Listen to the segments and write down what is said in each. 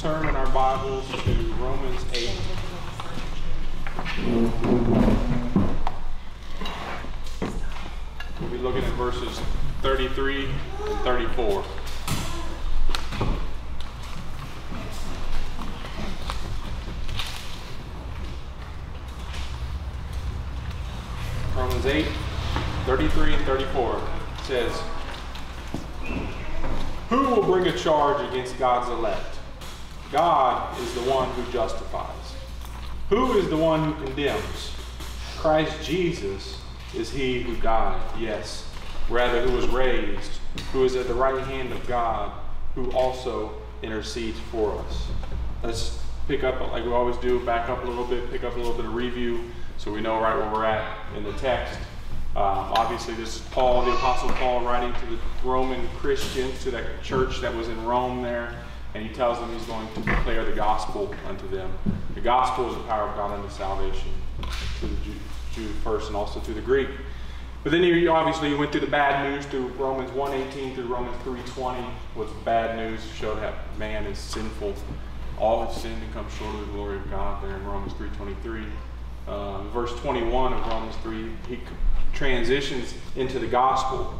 turn in our Bibles to Romans 8. We'll be looking at verses 33 and 34. Romans 8, 33 and 34 says, Who will bring a charge against God's elect? God is the one who justifies. Who is the one who condemns? Christ Jesus is he who died, yes, rather, who was raised, who is at the right hand of God, who also intercedes for us. Let's pick up, like we always do, back up a little bit, pick up a little bit of review so we know right where we're at in the text. Um, obviously, this is Paul, the Apostle Paul, writing to the Roman Christians, to that church that was in Rome there, and he tells them he's going to declare the gospel unto them. The gospel is the power of God unto salvation to the Jew, Jew first and also to the Greek. But then he obviously went through the bad news through Romans 1.18 through Romans 3.20 was bad news, showed how man is sinful. All have sinned and come short of the glory of God there in Romans 3.23. Uh, verse 21 of Romans 3, he transitions into the gospel.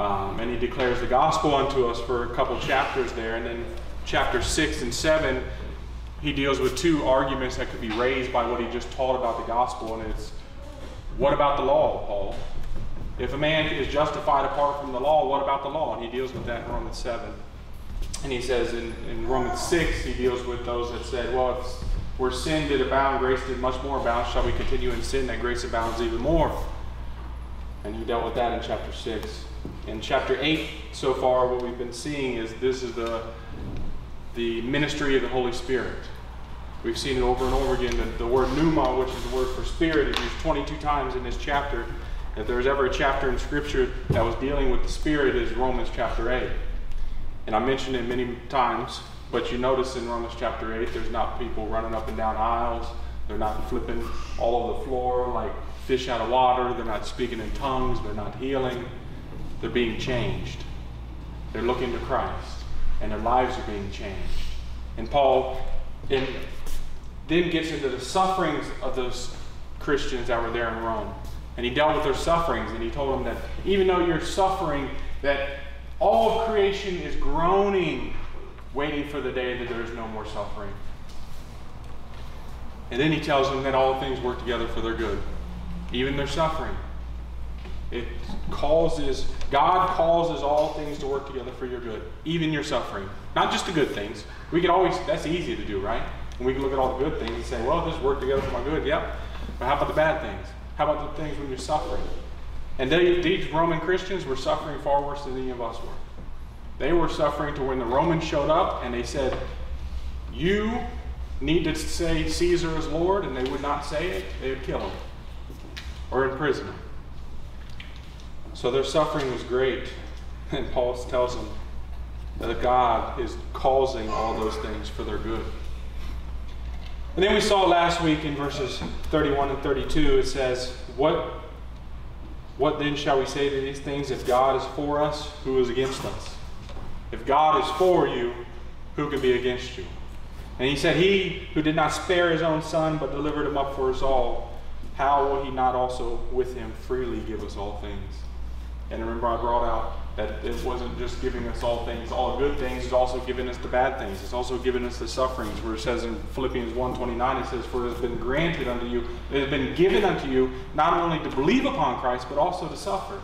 Um, and he declares the gospel unto us for a couple chapters there. And then chapter 6 and 7, he deals with two arguments that could be raised by what he just taught about the gospel. And it's, what about the law, Paul? If a man is justified apart from the law, what about the law? And he deals with that in Romans 7. And he says in, in Romans 6, he deals with those that said, well, if where sin did abound, grace did much more abound. Shall we continue in sin that grace abounds even more? And he dealt with that in chapter 6. In chapter 8, so far, what we've been seeing is this is the, the ministry of the Holy Spirit. We've seen it over and over again. The, the word pneuma, which is the word for spirit, is used 22 times in this chapter. If there was ever a chapter in Scripture that was dealing with the Spirit, is Romans chapter 8. And I mentioned it many times but you notice in Romans chapter 8, there's not people running up and down aisles. They're not flipping all over the floor like fish out of water. They're not speaking in tongues. They're not healing. They're being changed. They're looking to Christ, and their lives are being changed. And Paul in, then gets into the sufferings of those Christians that were there in Rome. And he dealt with their sufferings, and he told them that even though you're suffering, that all of creation is groaning waiting for the day that there is no more suffering. And then he tells them that all things work together for their good, even their suffering. It causes, God causes all things to work together for your good, even your suffering. Not just the good things. We can always, that's easy to do, right? And we can look at all the good things and say, well, this worked together for my good. Yep. But how about the bad things? How about the things when you're suffering? And they, these Roman Christians were suffering far worse than any of us were. They were suffering to when the Romans showed up and they said, You need to say Caesar is Lord, and they would not say it, they would kill him or imprison him. So their suffering was great. And Paul tells them that God is causing all those things for their good. And then we saw last week in verses 31 and 32, it says, What, what then shall we say to these things? If God is for us, who is against us? If God is for you, who can be against you? And he said, He who did not spare his own son, but delivered him up for us all, how will he not also with him freely give us all things? And remember, I brought out that it wasn't just giving us all things, all good things, it's also giving us the bad things. It's also giving us the sufferings, where it says in Philippians 1.29, it says, For it has been granted unto you, it has been given unto you, not only to believe upon Christ, but also to suffer.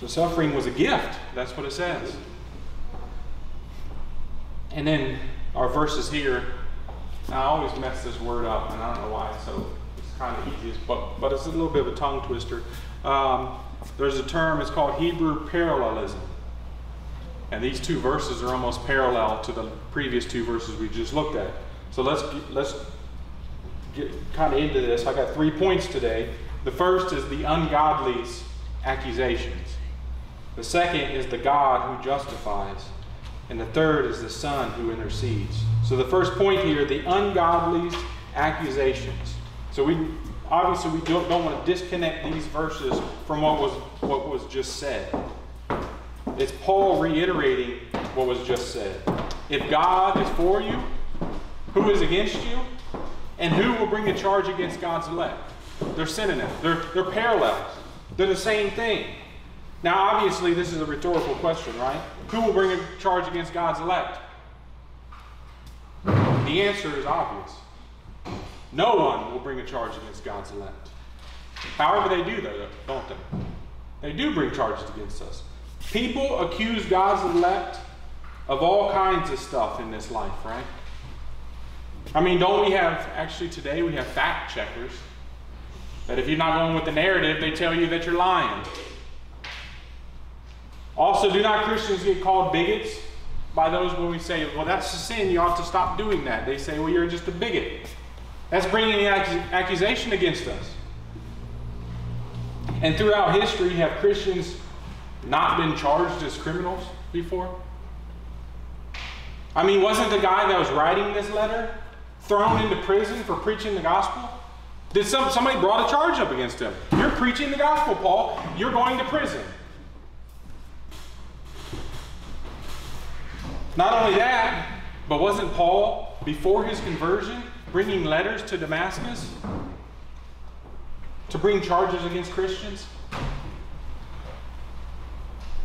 So suffering was a gift. That's what it says. And then our verses here. I always mess this word up, and I don't know why. So it's kind of easy, but but it's a little bit of a tongue twister. Um, there's a term. It's called Hebrew parallelism. And these two verses are almost parallel to the previous two verses we just looked at. So let's let's get kind of into this. I got three points today. The first is the ungodly's accusations. The second is the God who justifies. And the third is the Son who intercedes. So the first point here, the ungodly's accusations. So we obviously we don't, don't want to disconnect these verses from what was what was just said. It's Paul reiterating what was just said. If God is for you, who is against you? And who will bring a charge against God's elect? They're synonyms, they're, they're parallels, they're the same thing. Now, obviously, this is a rhetorical question, right? Who will bring a charge against God's elect? The answer is obvious. No one will bring a charge against God's elect. However, they do, though, don't they? They do bring charges against us. People accuse God's elect of all kinds of stuff in this life, right? I mean, don't we have, actually today, we have fact checkers that if you're not going with the narrative, they tell you that you're lying. Also, do not Christians get called bigots by those when we say, well, that's a sin, you ought to stop doing that? They say, well, you're just a bigot. That's bringing the accusation against us. And throughout history, have Christians not been charged as criminals before? I mean, wasn't the guy that was writing this letter thrown into prison for preaching the gospel? Did some, somebody brought a charge up against him? You're preaching the gospel, Paul. You're going to prison. Not only that, but wasn't Paul, before his conversion, bringing letters to Damascus to bring charges against Christians?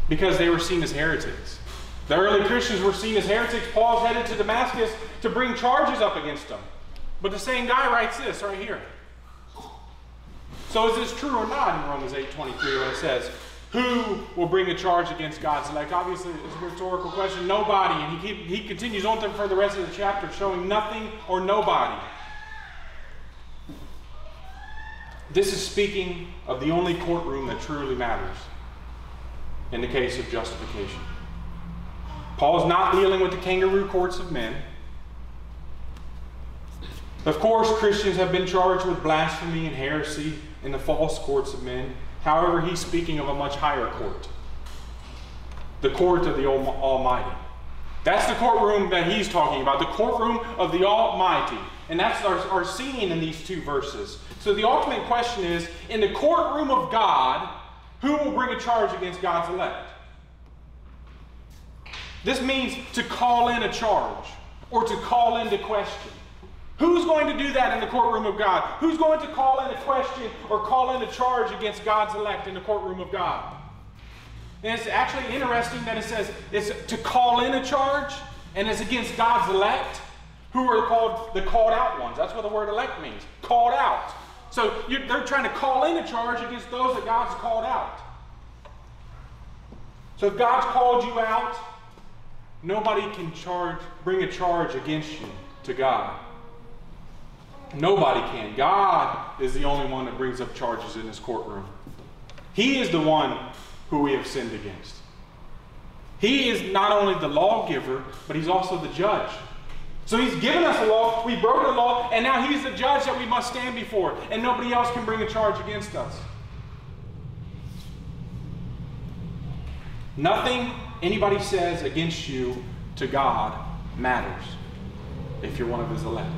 Because they were seen as heretics. The early Christians were seen as heretics. Paul's headed to Damascus to bring charges up against them. But the same guy writes this right here. So is this true or not in Romans 8:23 when it says, who will bring a charge against God's elect? Obviously, it's a rhetorical question. Nobody. And he, he continues on for the rest of the chapter, showing nothing or nobody. This is speaking of the only courtroom that truly matters in the case of justification. Paul is not dealing with the kangaroo courts of men. Of course, Christians have been charged with blasphemy and heresy in the false courts of men. However, he's speaking of a much higher court the court of the Almighty. That's the courtroom that he's talking about, the courtroom of the Almighty. And that's our, our scene in these two verses. So the ultimate question is in the courtroom of God, who will bring a charge against God's elect? This means to call in a charge or to call into question. Who's going to do that in the courtroom of God? Who's going to call in a question or call in a charge against God's elect in the courtroom of God? And it's actually interesting that it says it's to call in a charge and it's against God's elect, who are called the called out ones. That's what the word elect means called out. So they're trying to call in a charge against those that God's called out. So if God's called you out, nobody can charge, bring a charge against you to God. Nobody can. God is the only one that brings up charges in this courtroom. He is the one who we have sinned against. He is not only the lawgiver, but he's also the judge. So he's given us a law, we broke the law, and now he's the judge that we must stand before, and nobody else can bring a charge against us. Nothing anybody says against you to God matters if you're one of his elect.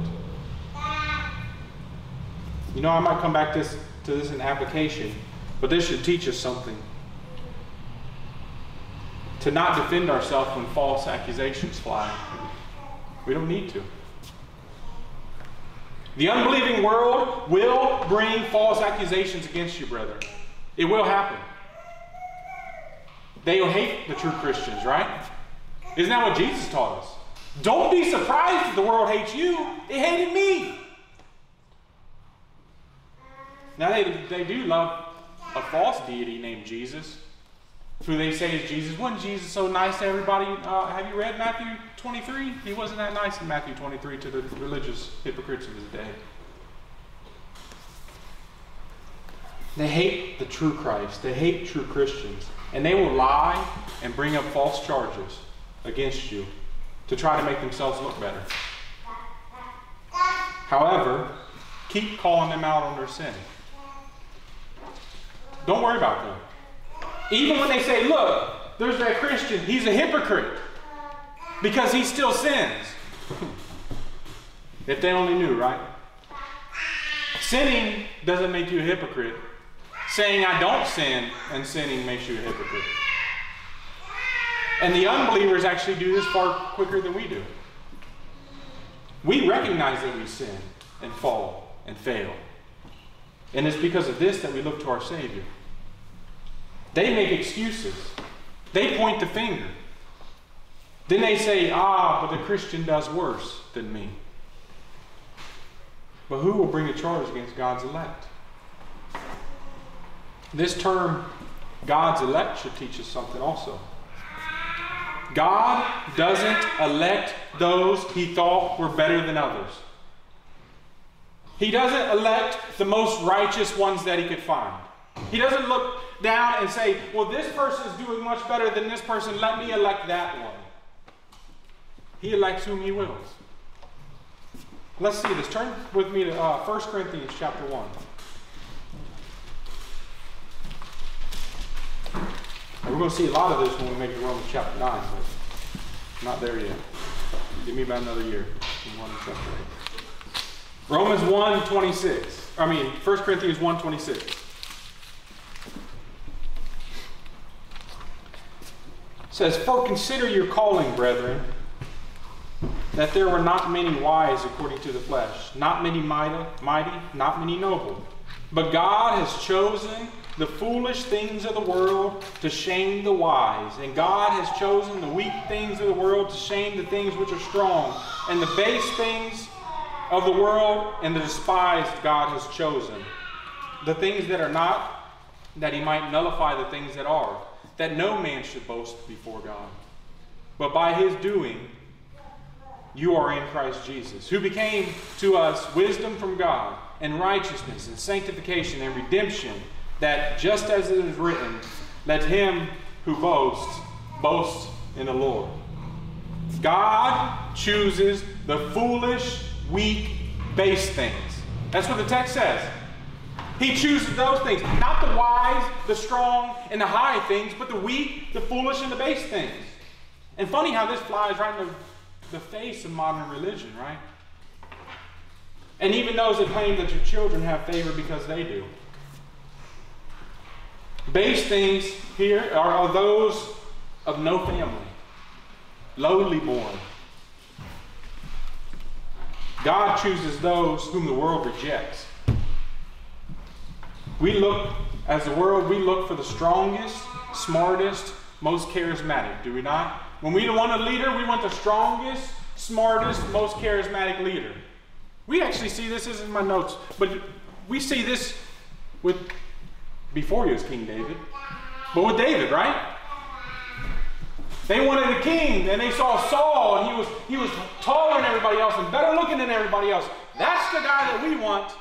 You know, I might come back this, to this in application, but this should teach us something. To not defend ourselves when false accusations fly. We don't need to. The unbelieving world will bring false accusations against you, brother. It will happen. They will hate the true Christians, right? Isn't that what Jesus taught us? Don't be surprised if the world hates you. It hated me. Now, they, they do love a false deity named Jesus, who they say is Jesus. Wasn't Jesus so nice to everybody? Uh, have you read Matthew 23? He wasn't that nice in Matthew 23 to the religious hypocrites of his day. They hate the true Christ, they hate true Christians, and they will lie and bring up false charges against you to try to make themselves look better. However, keep calling them out on their sin. Don't worry about them. Even when they say, look, there's that Christian, he's a hypocrite because he still sins. if they only knew, right? Sinning doesn't make you a hypocrite. Saying I don't sin and sinning makes you a hypocrite. And the unbelievers actually do this far quicker than we do. We recognize that we sin and fall and fail. And it's because of this that we look to our Savior. They make excuses, they point the finger. Then they say, ah, but the Christian does worse than me. But who will bring a charge against God's elect? This term, God's elect, should teach us something also. God doesn't elect those he thought were better than others. He doesn't elect the most righteous ones that he could find. He doesn't look down and say, well, this person is doing much better than this person. Let me elect that one. He elects whom he wills. Let's see this. Turn with me to uh, 1 Corinthians chapter 1. we're going to see a lot of this when we make it Romans chapter 9, but not there yet. Give me about another year. Romans 1 26. I mean, 1 Corinthians 1 26. says, For consider your calling, brethren, that there were not many wise according to the flesh, not many mighty, mighty, not many noble. But God has chosen the foolish things of the world to shame the wise. And God has chosen the weak things of the world to shame the things which are strong. And the base things of the world and the despised God has chosen. The things that are not, that he might nullify the things that are, that no man should boast before God. But by his doing, you are in Christ Jesus, who became to us wisdom from God, and righteousness, and sanctification, and redemption, that just as it is written, let him who boasts boast in the Lord. God chooses the foolish, weak, base things. That's what the text says. He chooses those things, not the wise, the strong, and the high things, but the weak, the foolish, and the base things. And funny how this flies right in the the face of modern religion, right? And even those that claim that your children have favor because they do. Base things here are, are those of no family, lowly born. God chooses those whom the world rejects. We look, as the world, we look for the strongest, smartest, most charismatic, do we not? When we want a leader, we want the strongest, smartest, most charismatic leader. We actually see this, this is in my notes, but we see this with before he was King David, but with David, right? They wanted a king, and they saw Saul, and he was he was taller than everybody else and better looking than everybody else. That's the guy that we want.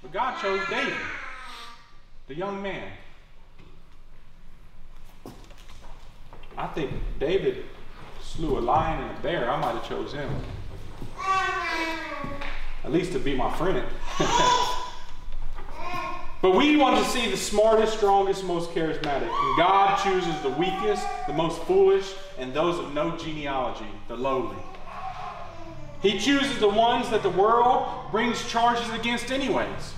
But God chose David, the young man. I think David slew a lion and a bear. I might have chose him. At least to be my friend. but we want to see the smartest, strongest, most charismatic. And God chooses the weakest, the most foolish, and those of no genealogy, the lowly. He chooses the ones that the world brings charges against, anyways.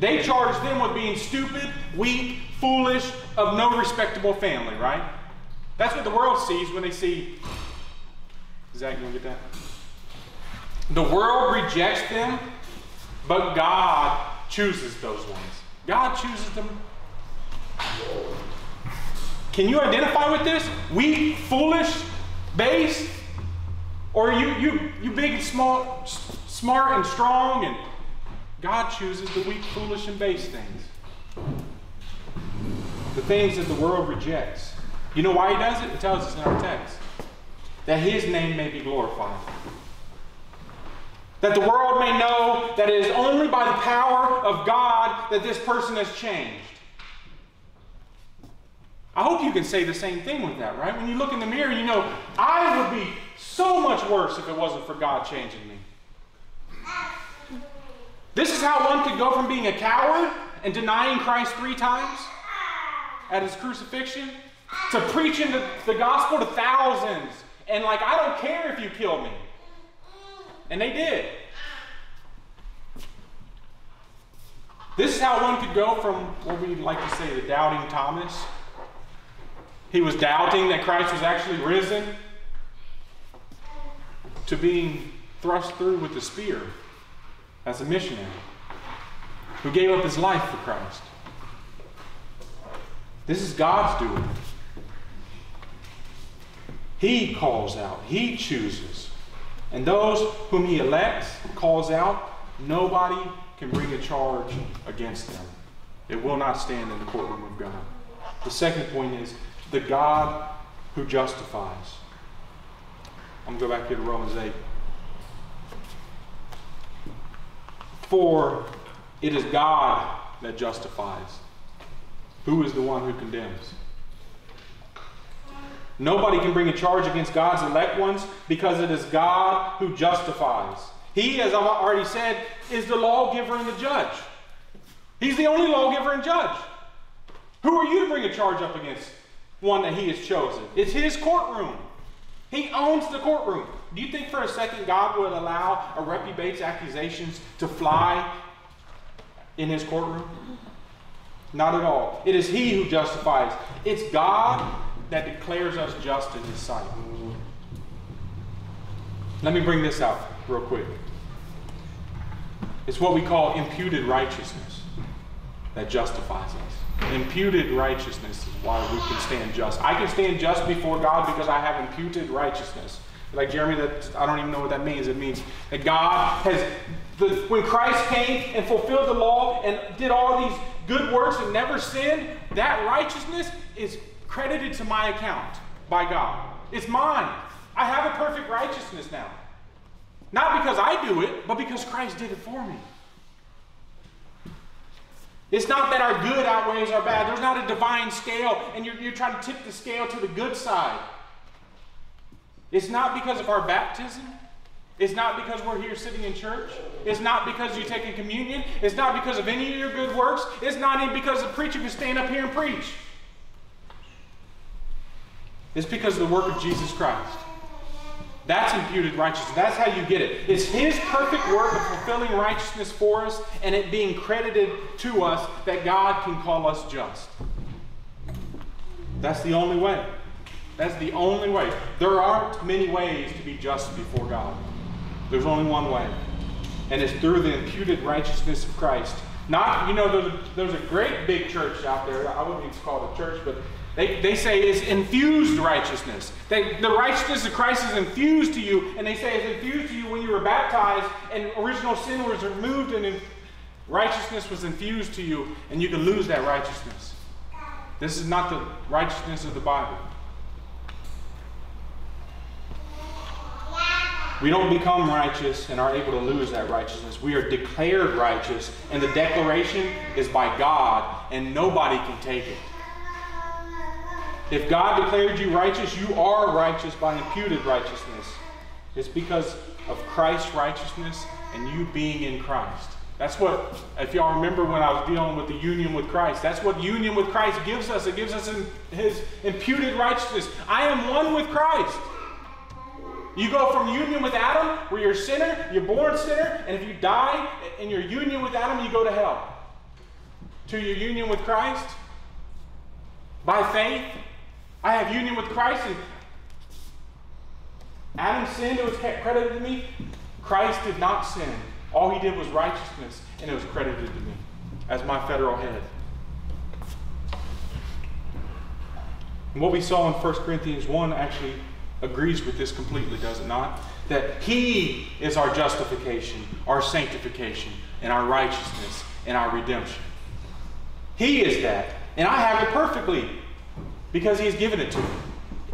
They charge them with being stupid, weak, foolish, of no respectable family, right? That's what the world sees when they see. Zach, you want to get that? The world rejects them, but God chooses those ones. God chooses them. Can you identify with this? Weak, foolish, base? Or you, you, you big, and small, smart, and strong, and God chooses the weak, foolish, and base things. The things that the world rejects. You know why he does it? It tells us in our text. That his name may be glorified. That the world may know that it is only by the power of God that this person has changed. I hope you can say the same thing with that, right? When you look in the mirror, you know, I would be so much worse if it wasn't for God changing me. This is how one could go from being a coward and denying Christ three times at his crucifixion to preaching the, the gospel to thousands. And like, I don't care if you kill me. And they did. This is how one could go from what we like to say the doubting Thomas. he was doubting that Christ was actually risen, to being thrust through with a spear as a missionary who gave up his life for Christ. This is God's doing. He calls out, He chooses. And those whom He elects, calls out, nobody can bring a charge against them. It will not stand in the courtroom of God. The second point is the God who justifies. I'm going to go back here to Romans 8. For it is God that justifies. Who is the one who condemns? Nobody can bring a charge against God's elect ones because it is God who justifies. He, as I've already said, is the lawgiver and the judge. He's the only lawgiver and judge. Who are you to bring a charge up against one that he has chosen? It's his courtroom. He owns the courtroom. Do you think for a second God would allow a reprobate's accusations to fly in his courtroom? Not at all. It is he who justifies. It's God that declares us just in his sight. Let me bring this out real quick. It's what we call imputed righteousness that justifies us. Imputed righteousness is why we can stand just. I can stand just before God because I have imputed righteousness. Like Jeremy, that I don't even know what that means. It means that God has, the, when Christ came and fulfilled the law and did all these good works and never sinned, that righteousness is credited to my account by God. It's mine. I have a perfect righteousness now. Not because I do it, but because Christ did it for me. It's not that our good outweighs our bad. There's not a divine scale, and you're, you're trying to tip the scale to the good side. It's not because of our baptism. It's not because we're here sitting in church. It's not because you're taking communion. It's not because of any of your good works. It's not even because the preacher can stand up here and preach. It's because of the work of Jesus Christ. That's imputed righteousness. That's how you get it. It's His perfect work of fulfilling righteousness for us and it being credited to us that God can call us just. That's the only way. That's the only way. There aren't many ways to be just before God. There's only one way. And it's through the imputed righteousness of Christ. Not, you know, there's a, there's a great big church out there. I wouldn't even call it a church, but they, they say is infused righteousness. They, the righteousness of Christ is infused to you, and they say it's infused to you when you were baptized and original sin was removed and righteousness was infused to you, and you can lose that righteousness. This is not the righteousness of the Bible. We don't become righteous and are able to lose that righteousness. We are declared righteous, and the declaration is by God, and nobody can take it. If God declared you righteous, you are righteous by imputed righteousness. It's because of Christ's righteousness and you being in Christ. That's what, if y'all remember when I was dealing with the union with Christ, that's what union with Christ gives us. It gives us his imputed righteousness. I am one with Christ. You go from union with Adam, where you're a sinner, you're born sinner, and if you die in your union with Adam, you go to hell. To your union with Christ, by faith, I have union with Christ, and Adam sinned, it was credited to me. Christ did not sin. All he did was righteousness, and it was credited to me as my federal head. And what we saw in 1 Corinthians 1 actually agrees with this completely, does it not? That He is our justification, our sanctification, and our righteousness, and our redemption. He is that. And I have it perfectly because He has given it to him.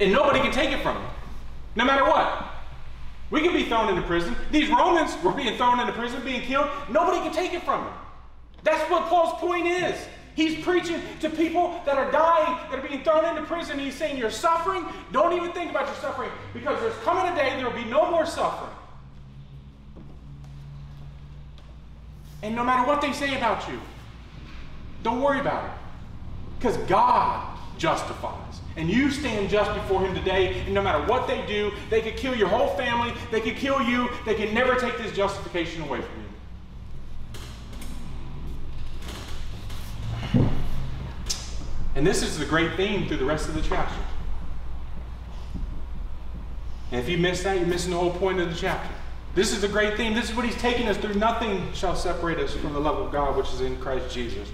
And nobody can take it from him, no matter what. We can be thrown into prison. These Romans were being thrown into prison, being killed. Nobody can take it from them. That's what Paul's point is. He's preaching to people that are dying, that are being thrown into prison. He's saying, You're suffering. Don't even think about your suffering because there's coming a day there will be no more suffering. And no matter what they say about you, don't worry about it because God justifies. And you stand just before him today, and no matter what they do, they could kill your whole family, they could kill you, they can never take this justification away from you. And this is the great theme through the rest of the chapter. And if you miss that, you're missing the whole point of the chapter. This is the great theme. This is what he's taking us through. Nothing shall separate us from the love of God which is in Christ Jesus.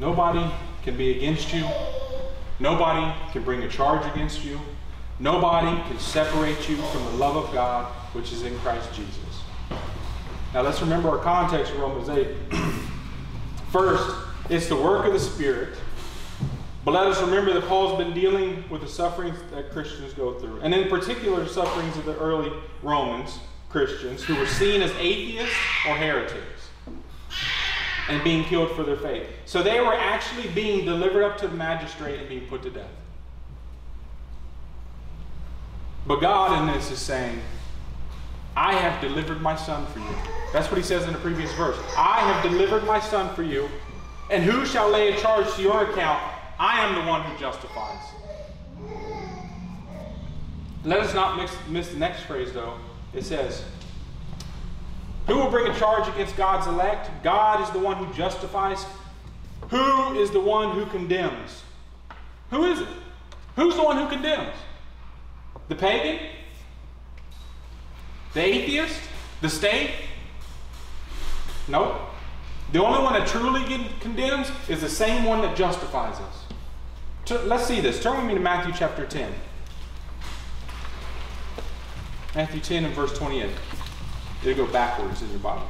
Nobody can be against you. Nobody can bring a charge against you. Nobody can separate you from the love of God which is in Christ Jesus. Now let's remember our context of Romans 8. First, it's the work of the Spirit. But let us remember that Paul's been dealing with the sufferings that Christians go through, and in particular, sufferings of the early Romans Christians who were seen as atheists or heretics and being killed for their faith. So they were actually being delivered up to the magistrate and being put to death. But God in this is saying, I have delivered my son for you. That's what he says in the previous verse. I have delivered my son for you, and who shall lay a charge to your account? I am the one who justifies. Let us not mix, miss the next phrase, though. It says, Who will bring a charge against God's elect? God is the one who justifies. Who is the one who condemns? Who is it? Who's the one who condemns? The pagan? The atheist? The state? Nope. The only one that truly condemns is the same one that justifies us. Let's see this. Turn with me to Matthew chapter 10. Matthew 10 and verse 28. It'll go backwards in your body.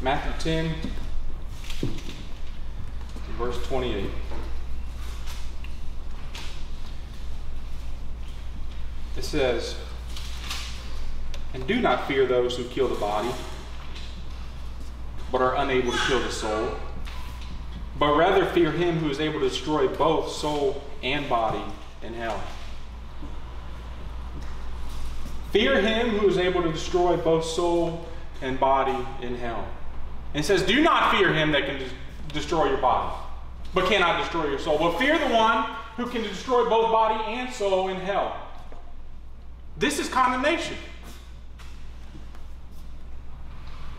Matthew 10, verse 28. It says, And do not fear those who kill the body, but are unable to kill the soul, but rather fear him who is able to destroy both soul and body in hell. Fear him who is able to destroy both soul and body in hell. And says, Do not fear him that can destroy your body, but cannot destroy your soul. But fear the one who can destroy both body and soul in hell. This is condemnation.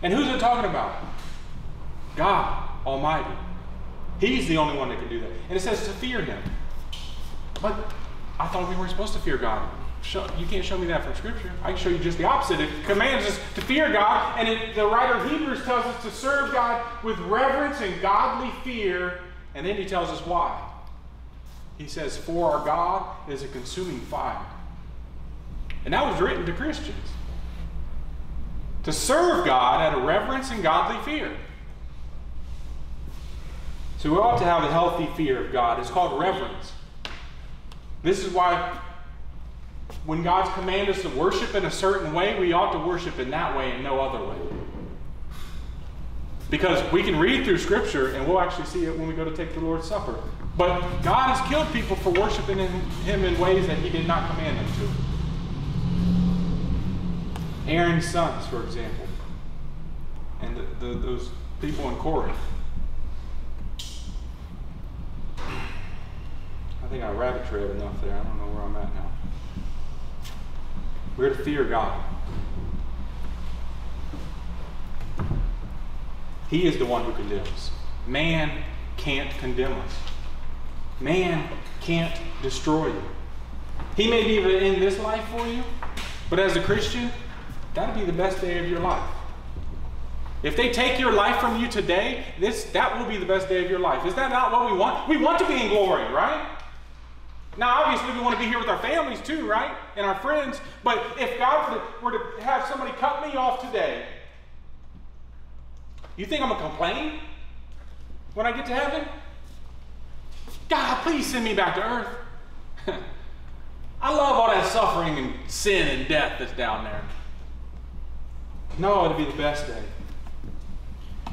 And who's it talking about? God Almighty. He's the only one that can do that. And it says to fear him. But I thought we were supposed to fear God. Show, you can't show me that from Scripture. I can show you just the opposite. It commands us to fear God, and it, the writer of Hebrews tells us to serve God with reverence and godly fear, and then he tells us why. He says, For our God is a consuming fire. And that was written to Christians. To serve God out of reverence and godly fear. So we ought to have a healthy fear of God. It's called reverence. This is why when God's commanded us to worship in a certain way, we ought to worship in that way and no other way. Because we can read through Scripture and we'll actually see it when we go to take the Lord's Supper. But God has killed people for worshiping Him in ways that He did not command them to. Aaron's sons, for example, and the, the, those people in Corinth. I think I rabbit trailed enough there. I don't know where I'm at now. We're to fear God. He is the one who condemns. Man can't condemn us. Man can't destroy you. He may be able to end this life for you, but as a Christian, that'll be the best day of your life. If they take your life from you today, this that will be the best day of your life. Is that not what we want? We want to be in glory, right? Now, obviously, we want to be here with our families too, right? And our friends. But if God were to, have somebody cut me off today, you think I'm going to complain when I get to heaven? God, please send me back to earth. I love all that suffering and sin and death that's down there. No, it'll be the best day.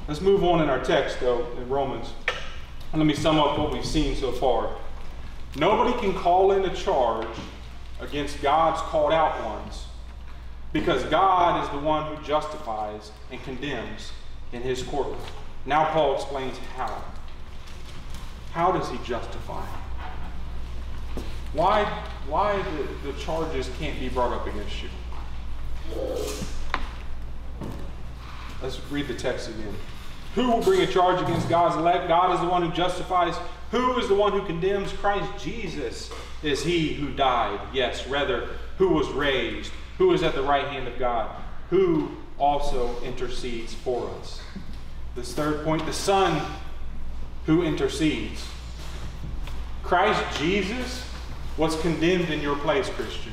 Let's move on in our text, though, in Romans. And let me sum up what we've seen so far. Nobody can call in a charge against God's called out ones because God is the one who justifies and condemns in his courtroom. Now, Paul explains how. How does he justify? Why, why the, the charges can't be brought up against you? Let's read the text again. Who will bring a charge against God's elect? God is the one who justifies. Who is the one who condemns? Christ Jesus is he who died. Yes, rather, who was raised, who is at the right hand of God, who also intercedes for us. This third point the Son who intercedes. Christ Jesus was condemned in your place, Christian.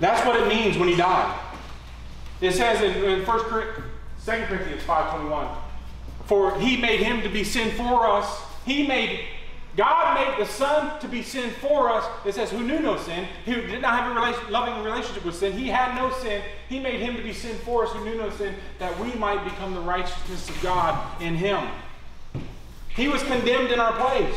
That's what it means when he died. It says in, in 1 Corinthians, 2 Corinthians 5.21, For he made him to be sin for us. He made, God made the Son to be sin for us. It says, who knew no sin, who did not have a loving relationship with sin. He had no sin. He made him to be sin for us who knew no sin, that we might become the righteousness of God in him. He was condemned in our place.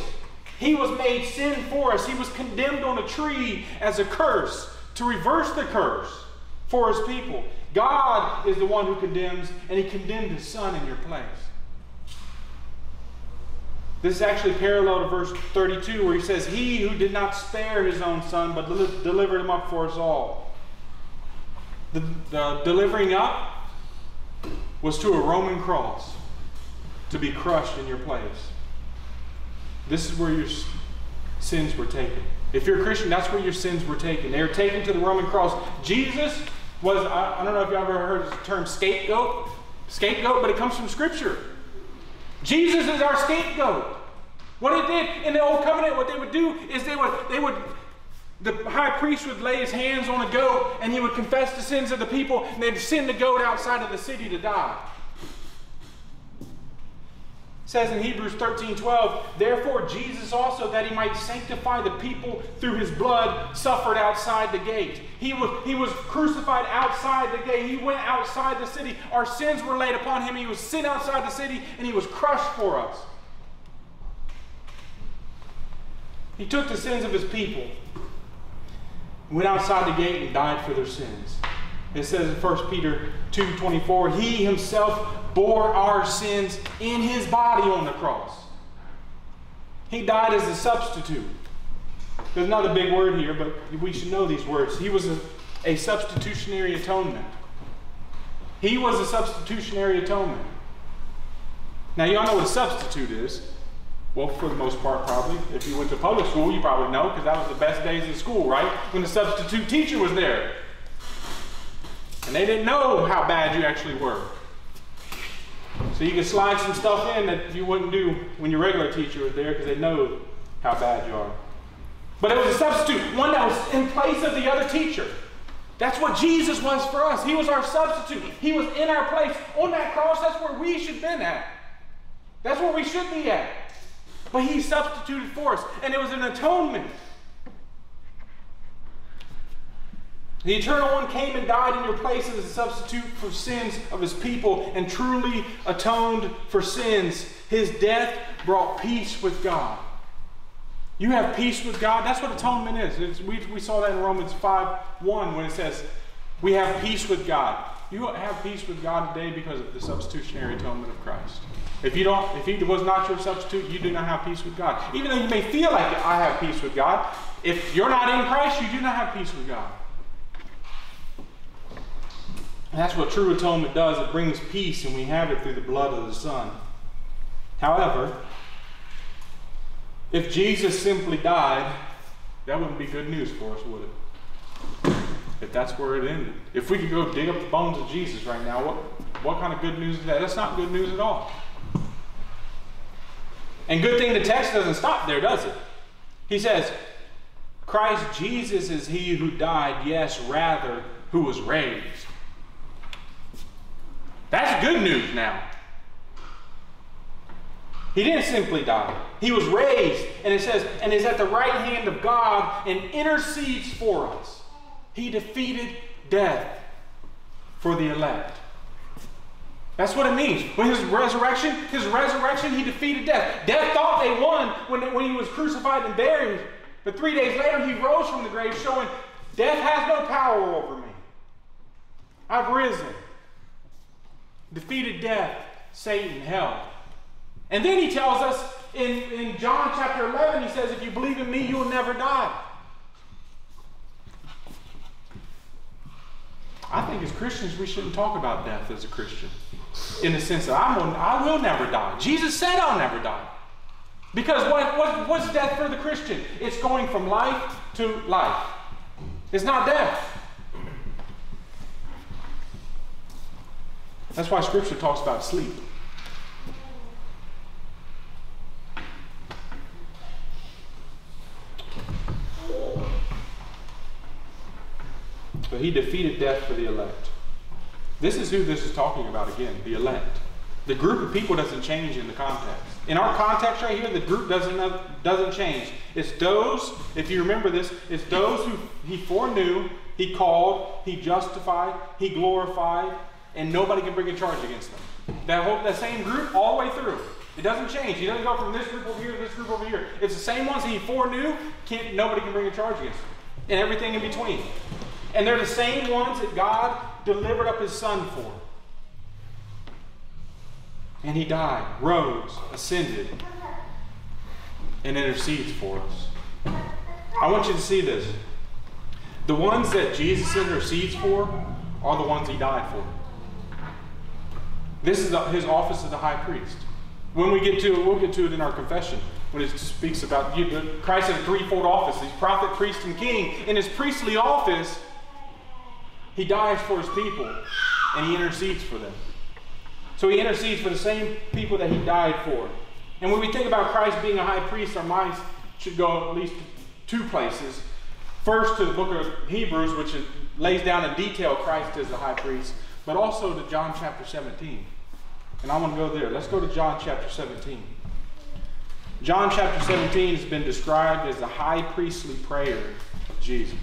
He was made sin for us. He was condemned on a tree as a curse to reverse the curse for his people. God is the one who condemns, and he condemned his son in your place. This is actually parallel to verse 32, where he says, He who did not spare his own son, but delivered him up for us all. The, the delivering up was to a Roman cross to be crushed in your place. This is where your sins were taken. If you're a Christian, that's where your sins were taken. They were taken to the Roman cross. Jesus was, I, I don't know if you ever heard the term scapegoat, scapegoat, but it comes from Scripture. Jesus is our scapegoat. What it did in the old covenant, what they would do is they would, they would, the high priest would lay his hands on a goat and he would confess the sins of the people and they'd send the goat outside of the city to die says in Hebrews 13 12, therefore Jesus also, that he might sanctify the people through his blood, suffered outside the gate. He was, he was crucified outside the gate. He went outside the city. Our sins were laid upon him. He was sent outside the city and he was crushed for us. He took the sins of his people, went outside the gate and died for their sins. It says in 1 Peter 2:24, he himself bore our sins in his body on the cross. He died as a substitute. There's not a big word here, but we should know these words. He was a, a substitutionary atonement. He was a substitutionary atonement. Now, y'all know what a substitute is. Well, for the most part, probably. If you went to public school, you probably know, because that was the best days in school, right? When the substitute teacher was there. And they didn't know how bad you actually were. So you can slide some stuff in that you wouldn't do when your regular teacher was there because they know how bad you are. But it was a substitute, one that was in place of the other teacher. That's what Jesus was for us. He was our substitute. He was in our place. On that cross, that's where we should have been at. That's where we should be at. But he substituted for us. And it was an atonement. The Eternal One came and died in your place as a substitute for sins of his people and truly atoned for sins. His death brought peace with God. You have peace with God. That's what atonement is. we, we saw that in Romans 5 1 when it says, We have peace with God. You have peace with God today because of the substitutionary atonement of Christ. If you don't, if he was not your substitute, you do not have peace with God. Even though you may feel like I have peace with God, if you're not in Christ, you do not have peace with God. That's what true atonement does. It brings peace, and we have it through the blood of the Son. However, if Jesus simply died, that wouldn't be good news for us, would it? If that's where it ended. If we could go dig up the bones of Jesus right now, what, what kind of good news is that? That's not good news at all. And good thing the text doesn't stop there, does it? He says, Christ Jesus is he who died, yes, rather, who was raised. That's good news now. He didn't simply die. He was raised, and it says, and is at the right hand of God and intercedes for us. He defeated death for the elect. That's what it means. When his resurrection, his resurrection, he defeated death. Death thought they won when, when he was crucified and buried. But three days later, he rose from the grave, showing death has no power over me. I've risen defeated death, Satan, hell. And then he tells us in, in John chapter 11, he says, If you believe in me, you will never die. I think as Christians, we shouldn't talk about death as a Christian. In the sense that I will, I will never die. Jesus said I'll never die. Because what, what, what's death for the Christian? It's going from life to life. It's not death. That's why Scripture talks about sleep. But he defeated death for the elect. This is who this is talking about again the elect. The group of people doesn't change in the context. In our context right here, the group doesn't, doesn't change. It's those, if you remember this, it's those who he foreknew, he called, he justified, he glorified, and nobody can bring a charge against them. That whole that same group all the way through. It doesn't change. He doesn't go from this group over here to this group over here. It's the same ones he foreknew. Can't, nobody can bring a charge against them. And everything in between. And they're the same ones that God delivered up his son for. And he died, rose, ascended, and intercedes for us. I want you to see this. The ones that Jesus intercedes for are the ones he died for. This is his office as the high priest. When we get to it, we'll get to it in our confession when it speaks about you, Christ has a threefold office. He's prophet, priest, and king. In his priestly office, he dies for his people and he intercedes for them. So he intercedes for the same people that he died for. And when we think about Christ being a high priest, our minds should go at least two places. First, to the book of Hebrews, which lays down in detail Christ as the high priest, but also to John chapter 17. And I want to go there. Let's go to John chapter 17. John chapter 17 has been described as the high priestly prayer of Jesus.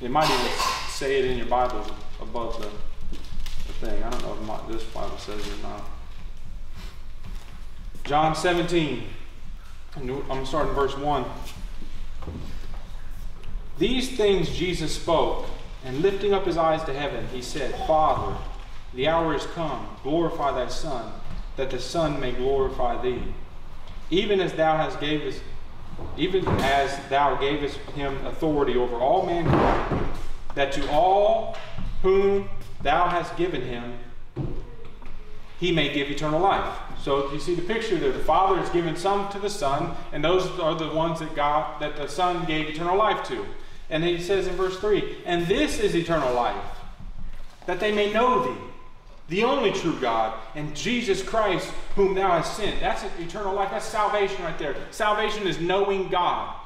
It might even say it in your Bible above the, the thing. I don't know if my, this Bible says it or not. John 17. I'm starting verse 1. These things Jesus spoke, and lifting up his eyes to heaven, he said, Father, the hour is come, glorify thy Son, that the Son may glorify thee. Even as thou hast gave us, even as thou gavest him authority over all mankind, that to all whom thou hast given him, he may give eternal life. So you see the picture there. The Father has given some to the Son, and those are the ones that God that the Son gave eternal life to. And he says in verse 3, and this is eternal life, that they may know thee, the only true God, and Jesus Christ, whom thou hast sent. That's eternal life. That's salvation right there. Salvation is knowing God.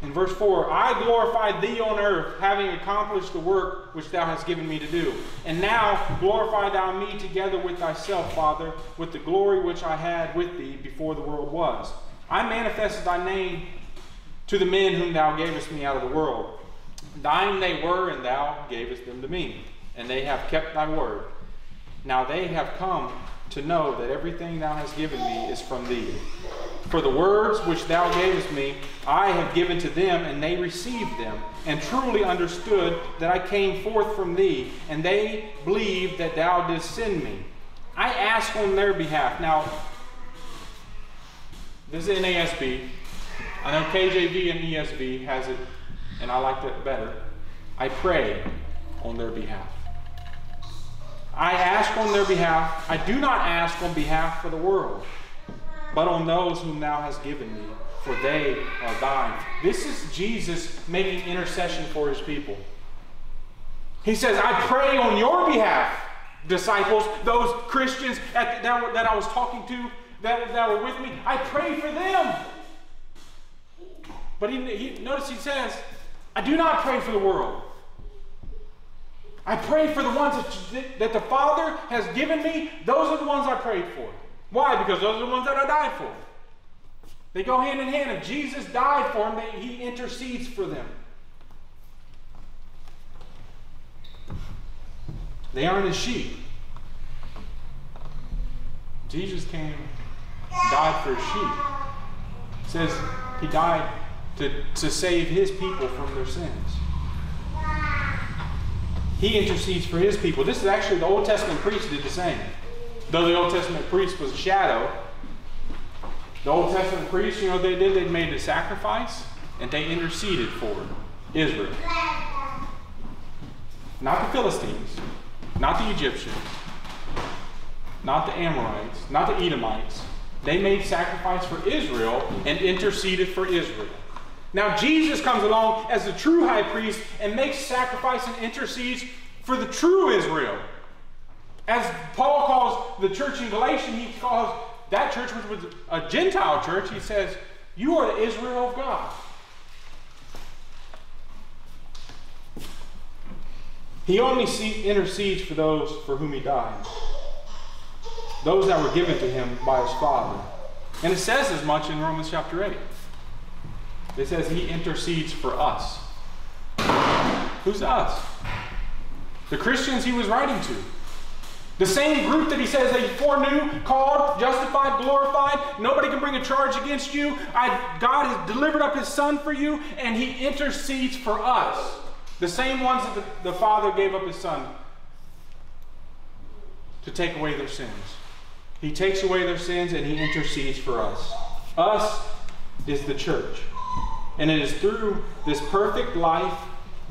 In verse 4, I glorified thee on earth, having accomplished the work which thou hast given me to do. And now glorify thou me together with thyself, Father, with the glory which I had with thee before the world was. I manifested thy name to the men whom thou gavest me out of the world. Thine they were, and thou gavest them to me and they have kept thy word. Now they have come to know that everything thou hast given me is from thee. For the words which thou gavest me, I have given to them, and they received them, and truly understood that I came forth from thee, and they believed that thou didst send me. I ask on their behalf. Now, this is NASB. I know KJV and ESV has it, and I like that better. I pray on their behalf. I ask on their behalf. I do not ask on behalf for the world, but on those whom thou hast given me, for they are thine. This is Jesus making intercession for his people. He says, I pray on your behalf, disciples, those Christians at, that, that I was talking to, that, that were with me. I pray for them. But he, he, notice he says, I do not pray for the world. I pray for the ones that, that the Father has given me. Those are the ones I prayed for. Why? Because those are the ones that I died for. They go hand in hand. If Jesus died for them, he intercedes for them. They aren't his sheep. Jesus came, died for his sheep. It says he died to, to save his people from their sins. He intercedes for his people. This is actually the Old Testament priest did the same. Though the Old Testament priest was a shadow, The Old Testament priests, you know what they did? They made a sacrifice and they interceded for Israel. Not the Philistines, not the Egyptians, not the Amorites, not the Edomites. They made sacrifice for Israel and interceded for Israel. Now, Jesus comes along as the true high priest and makes sacrifice and intercedes for the true Israel. As Paul calls the church in Galatia, he calls that church, which was a Gentile church, he says, You are the Israel of God. He only intercedes for those for whom he died, those that were given to him by his Father. And it says as much in Romans chapter 8. It says he intercedes for us. Who's us? The Christians he was writing to. The same group that he says they foreknew, called, justified, glorified. Nobody can bring a charge against you. I, God has delivered up his son for you, and he intercedes for us. The same ones that the, the Father gave up his son to take away their sins. He takes away their sins and he intercedes for us. Us is the church. And it is through this perfect life,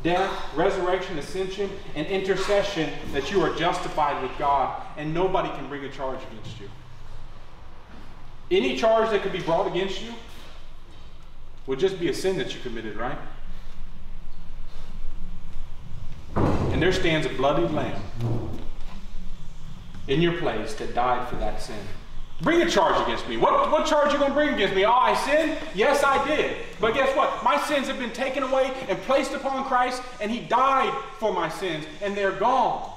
death, resurrection, ascension, and intercession that you are justified with God, and nobody can bring a charge against you. Any charge that could be brought against you would just be a sin that you committed, right? And there stands a bloody lamb in your place that died for that sin. Bring a charge against me. What, what charge are you going to bring against me? Oh, I sinned? Yes, I did. But guess what? My sins have been taken away and placed upon Christ, and He died for my sins, and they're gone.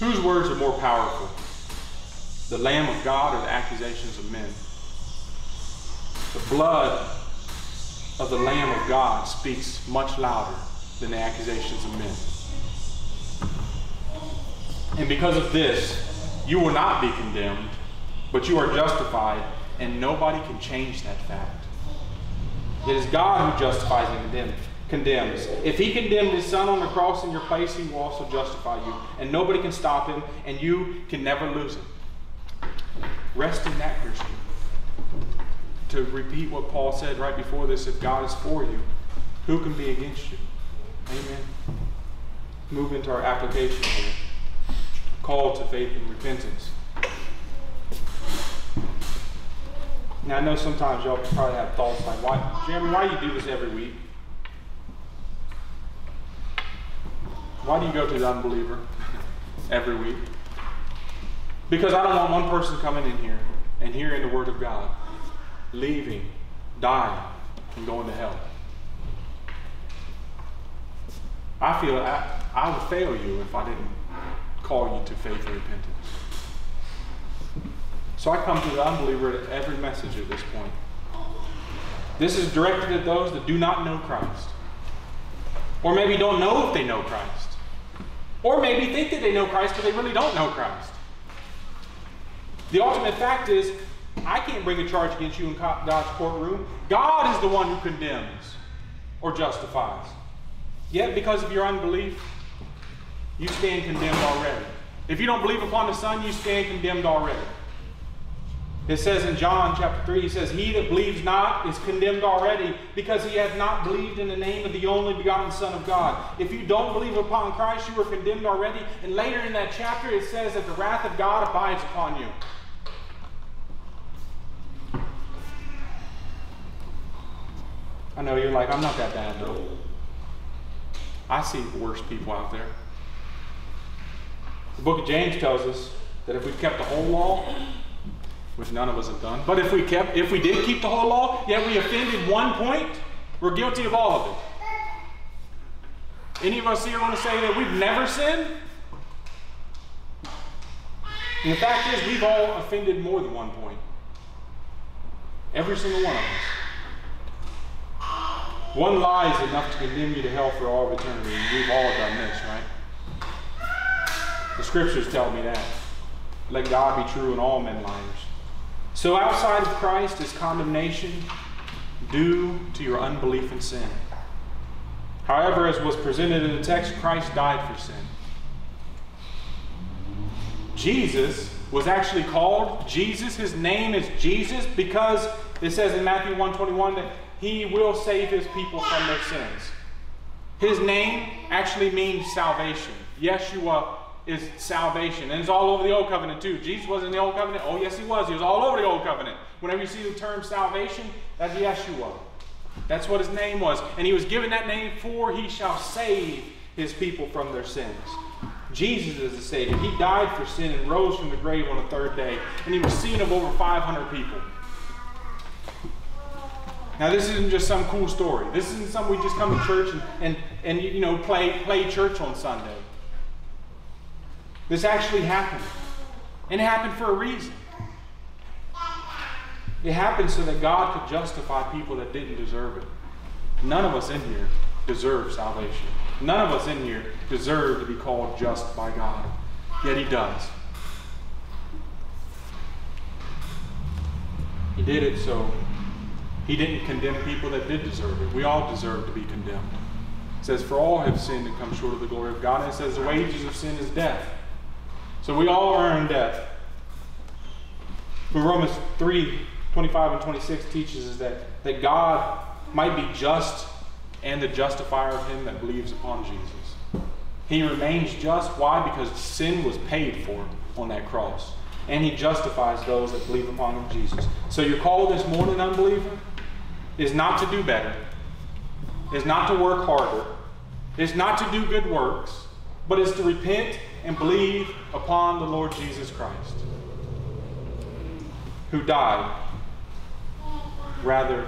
Whose words are more powerful? The Lamb of God or the accusations of men? The blood of the Lamb of God speaks much louder than the accusations of men. And because of this, you will not be condemned, but you are justified, and nobody can change that fact. It is God who justifies and condemns. If He condemned His Son on the cross in your place, He will also justify you. And nobody can stop Him, and you can never lose Him. Rest in that, Christian. To repeat what Paul said right before this if God is for you, who can be against you? Amen. Move into our application here. Call to faith and repentance. Now I know sometimes y'all probably have thoughts like, why, Jeremy, why do you do this every week? Why do you go to the unbeliever every week? Because I don't want one person coming in here and hearing the word of God, leaving, dying, and going to hell. I feel I, I would fail you if I didn't call you to faith and repentance. So I come to the unbeliever at every message at this point. This is directed at those that do not know Christ. Or maybe don't know if they know Christ. Or maybe think that they know Christ, but they really don't know Christ. The ultimate fact is, I can't bring a charge against you in God's courtroom. God is the one who condemns or justifies. Yet, because of your unbelief, you stand condemned already. If you don't believe upon the Son, you stand condemned already. It says in John chapter 3, he says, He that believes not is condemned already because he hath not believed in the name of the only begotten Son of God. If you don't believe upon Christ, you are condemned already. And later in that chapter, it says that the wrath of God abides upon you. I know you're like, I'm not that bad though. I see worse people out there. The book of James tells us that if we've kept the whole law, which none of us have done, but if we kept, if we did keep the whole law, yet we offended one point, we're guilty of all of it. Any of us here want to say that we've never sinned? And the fact is, we've all offended more than one point. Every single one of us. One lie is enough to condemn you to hell for all of eternity, and we've all done this, right? The scriptures tell me that. Let God be true and all men liars. So outside of Christ is condemnation due to your unbelief and sin. However, as was presented in the text, Christ died for sin. Jesus was actually called Jesus. His name is Jesus because it says in Matthew 121 that he will save his people from their sins. His name actually means salvation. Yeshua is salvation. And it's all over the Old Covenant too. Jesus was in the Old Covenant. Oh, yes, he was. He was all over the Old Covenant. Whenever you see the term salvation, that's Yeshua. That's what his name was. And he was given that name for he shall save his people from their sins. Jesus is the Savior. He died for sin and rose from the grave on the third day. And he was seen of over 500 people. Now, this isn't just some cool story. This isn't something we just come to church and, and, and you know, play, play church on Sunday. This actually happened. And it happened for a reason. It happened so that God could justify people that didn't deserve it. None of us in here deserve salvation. None of us in here deserve to be called just by God. Yet He does. He did it so He didn't condemn people that did deserve it. We all deserve to be condemned. It says, For all have sinned and come short of the glory of God. And it says, The wages of sin is death. So we all earn death. But Romans 3 25 and 26 teaches us that, that God might be just and the justifier of him that believes upon Jesus. He remains just. Why? Because sin was paid for on that cross. And he justifies those that believe upon him, Jesus. So your call this morning, unbeliever, is not to do better, is not to work harder, is not to do good works, but is to repent and believe upon the Lord Jesus Christ, who died Rather,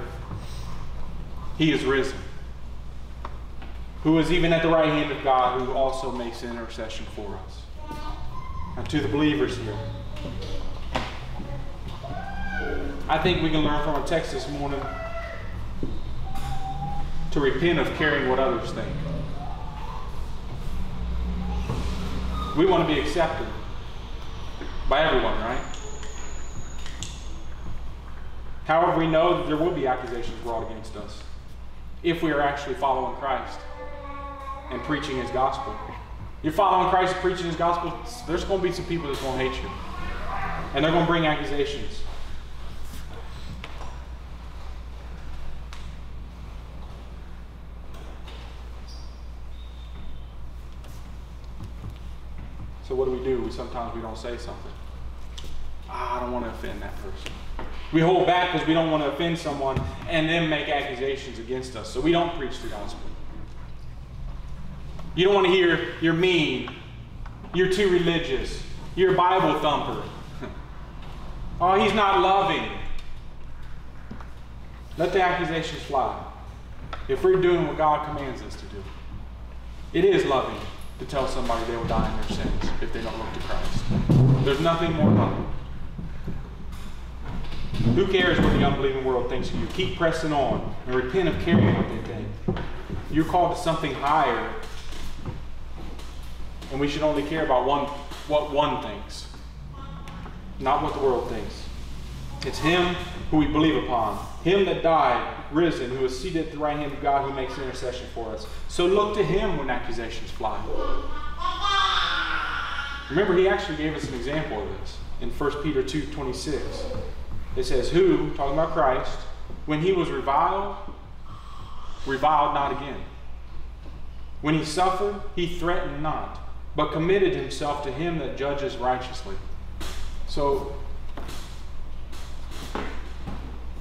he is risen, who is even at the right hand of God, who also makes intercession for us. Now, to the believers here, I think we can learn from our text this morning to repent of caring what others think. We want to be accepted by everyone, right? However, we know that there will be accusations brought against us if we are actually following Christ and preaching His gospel. You're following Christ and preaching His gospel, there's going to be some people that's going to hate you. And they're going to bring accusations. So sometimes we don't say something. Ah, I don't want to offend that person. We hold back because we don't want to offend someone and then make accusations against us. So we don't preach the gospel. You don't want to hear you're mean, you're too religious, you're a Bible thumper. oh, he's not loving. Let the accusations fly. If we're doing what God commands us to do, it is loving to tell somebody they will die in their sins if they don't look to Christ. There's nothing more loving. Who cares what the unbelieving world thinks of you? Keep pressing on and repent of caring what they think. You're called to something higher, and we should only care about one, what one thinks, not what the world thinks. It's Him who we believe upon, Him that died, risen, who is seated at the right hand of God, who makes intercession for us. So look to Him when accusations fly. Remember, He actually gave us an example of this in 1 Peter 2 26. It says, Who, talking about Christ, when he was reviled, reviled not again. When he suffered, he threatened not, but committed himself to him that judges righteously. So,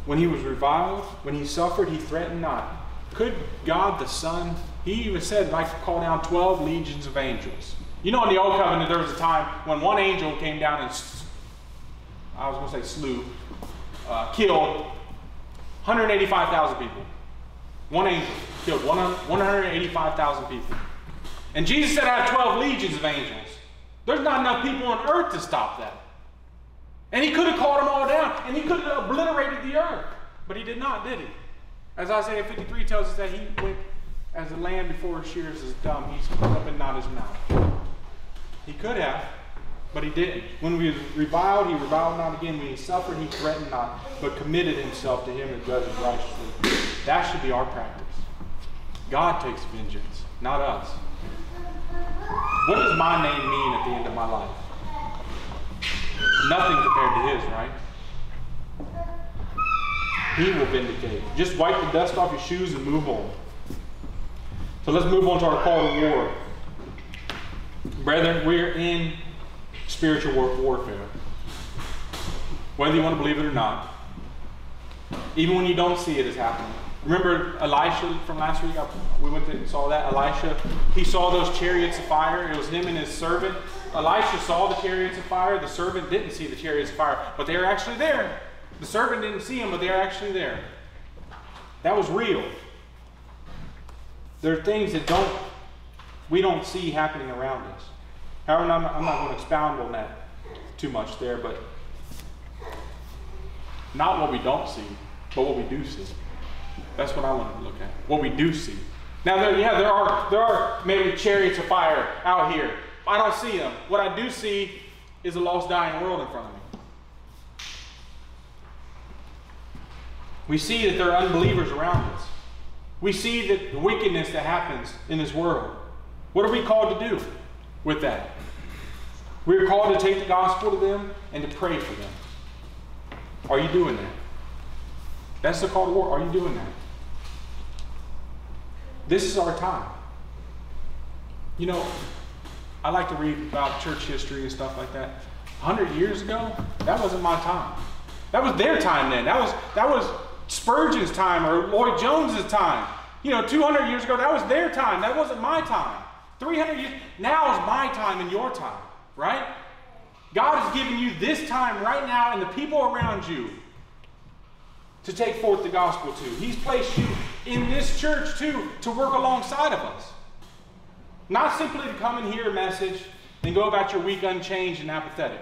when he was reviled, when he suffered, he threatened not. Could God the Son, he even said, like to call down 12 legions of angels. You know, in the Old Covenant, there was a time when one angel came down and, I was going to say slew, uh, killed 185,000 people. One angel killed 185,000 people. And Jesus said, I have 12 legions of angels. There's not enough people on earth to stop that. And he could have called them all down, and he could have obliterated the earth. But he did not, did he? As Isaiah 53 tells us that he went as a lamb before his shears is dumb, he's up and not his mouth. He could have, but he didn't. When we reviled, he reviled not again. When he suffered, he threatened not, but committed himself to him that judges righteously. That should be our practice. God takes vengeance, not us. What does my name mean at the end of my life? Nothing compared to his, right? He will vindicate. Just wipe the dust off your shoes and move on. So let's move on to our call to war. Brethren, we're in spiritual warfare. Whether you want to believe it or not. Even when you don't see it as happening. Remember Elisha from last week? We went and saw that. Elisha, he saw those chariots of fire. It was him and his servant. Elisha saw the chariots of fire. The servant didn't see the chariots of fire, but they were actually there. The servant didn't see them, but they are actually there. That was real. There are things that don't we don't see happening around us. However, I'm not, I'm not going to expound on that too much there, but not what we don't see, but what we do see. That's what I want to look at. What we do see. Now, there, yeah, there are there are maybe chariots of fire out here. I don't see them. What I do see is a lost, dying world in front of me. We see that there are unbelievers around us. We see that the wickedness that happens in this world. What are we called to do with that? We are called to take the gospel to them and to pray for them. Are you doing that? That's the call to war. Are you doing that? This is our time. You know, I like to read about church history and stuff like that. 100 years ago, that wasn't my time. That was their time then. That was, that was Spurgeon's time or Lloyd Jones's time. You know, 200 years ago, that was their time. That wasn't my time. 300 years, now is my time and your time, right? God has given you this time right now and the people around you to take forth the gospel to. He's placed you in this church too to work alongside of us. Not simply to come and hear a message and go about your week unchanged and apathetic.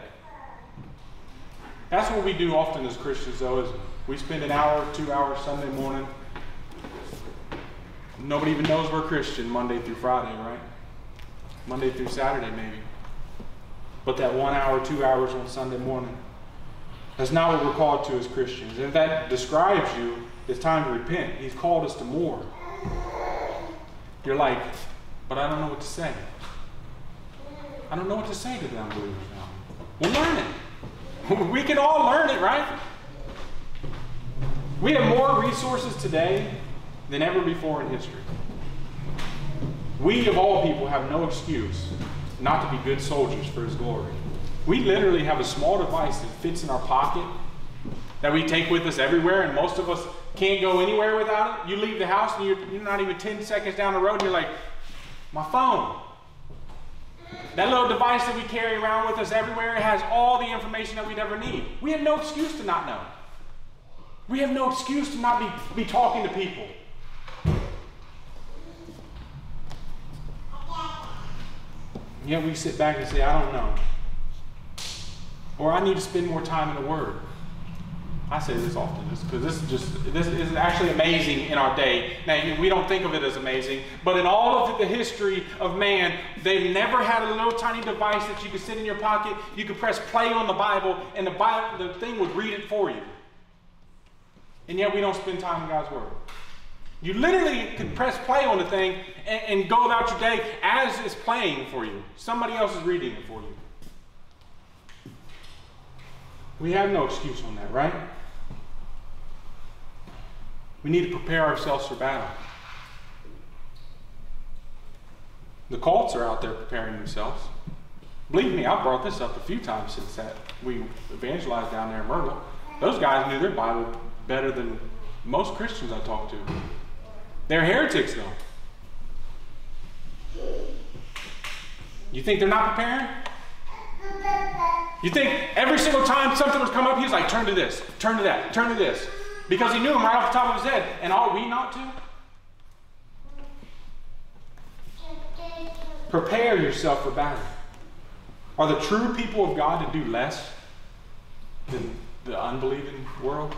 That's what we do often as Christians, though, is we spend an hour, two hours Sunday morning. Nobody even knows we're Christian Monday through Friday, right? Monday through Saturday, maybe. But that one hour, two hours on Sunday morning, that's not what we're called to as Christians. And if that describes you, it's time to repent. He's called us to more. You're like, but I don't know what to say. I don't know what to say to the unbelievers now. We'll learn it. we can all learn it, right? We have more resources today than ever before in history. We, of all people, have no excuse not to be good soldiers for His glory. We literally have a small device that fits in our pocket that we take with us everywhere, and most of us can't go anywhere without it. You leave the house and you're, you're not even 10 seconds down the road, and you're like, my phone. That little device that we carry around with us everywhere has all the information that we'd ever need. We have no excuse to not know. We have no excuse to not be, be talking to people. Yet we sit back and say, I don't know. Or I need to spend more time in the Word. I say this often because this is just this is actually amazing in our day. Now we don't think of it as amazing, but in all of the history of man, they've never had a little tiny device that you could sit in your pocket. You could press play on the Bible, and the Bible, the thing would read it for you. And yet we don't spend time in God's Word. You literally could press play on the thing and, and go about your day as it's playing for you. Somebody else is reading it for you. We have no excuse on that, right? We need to prepare ourselves for battle. The cults are out there preparing themselves. Believe me, I've brought this up a few times since that we evangelized down there in Myrtle. Those guys knew their Bible better than most Christians I talk to. They're heretics, though. You think they're not preparing? You think every single time something would come up, he's like, turn to this, turn to that, turn to this. Because he knew him right off the top of his head. And are we not to? Prepare yourself for battle. Are the true people of God to do less than the unbelieving world?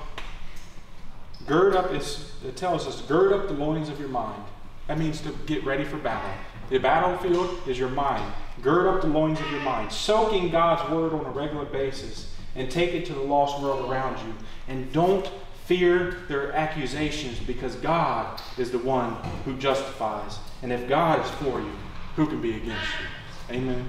Gird up, is, it tells us, gird up the loins of your mind. That means to get ready for battle. The battlefield is your mind. Gird up the loins of your mind. Soak in God's word on a regular basis and take it to the lost world around you. And don't fear their accusations because God is the one who justifies. And if God is for you, who can be against you? Amen.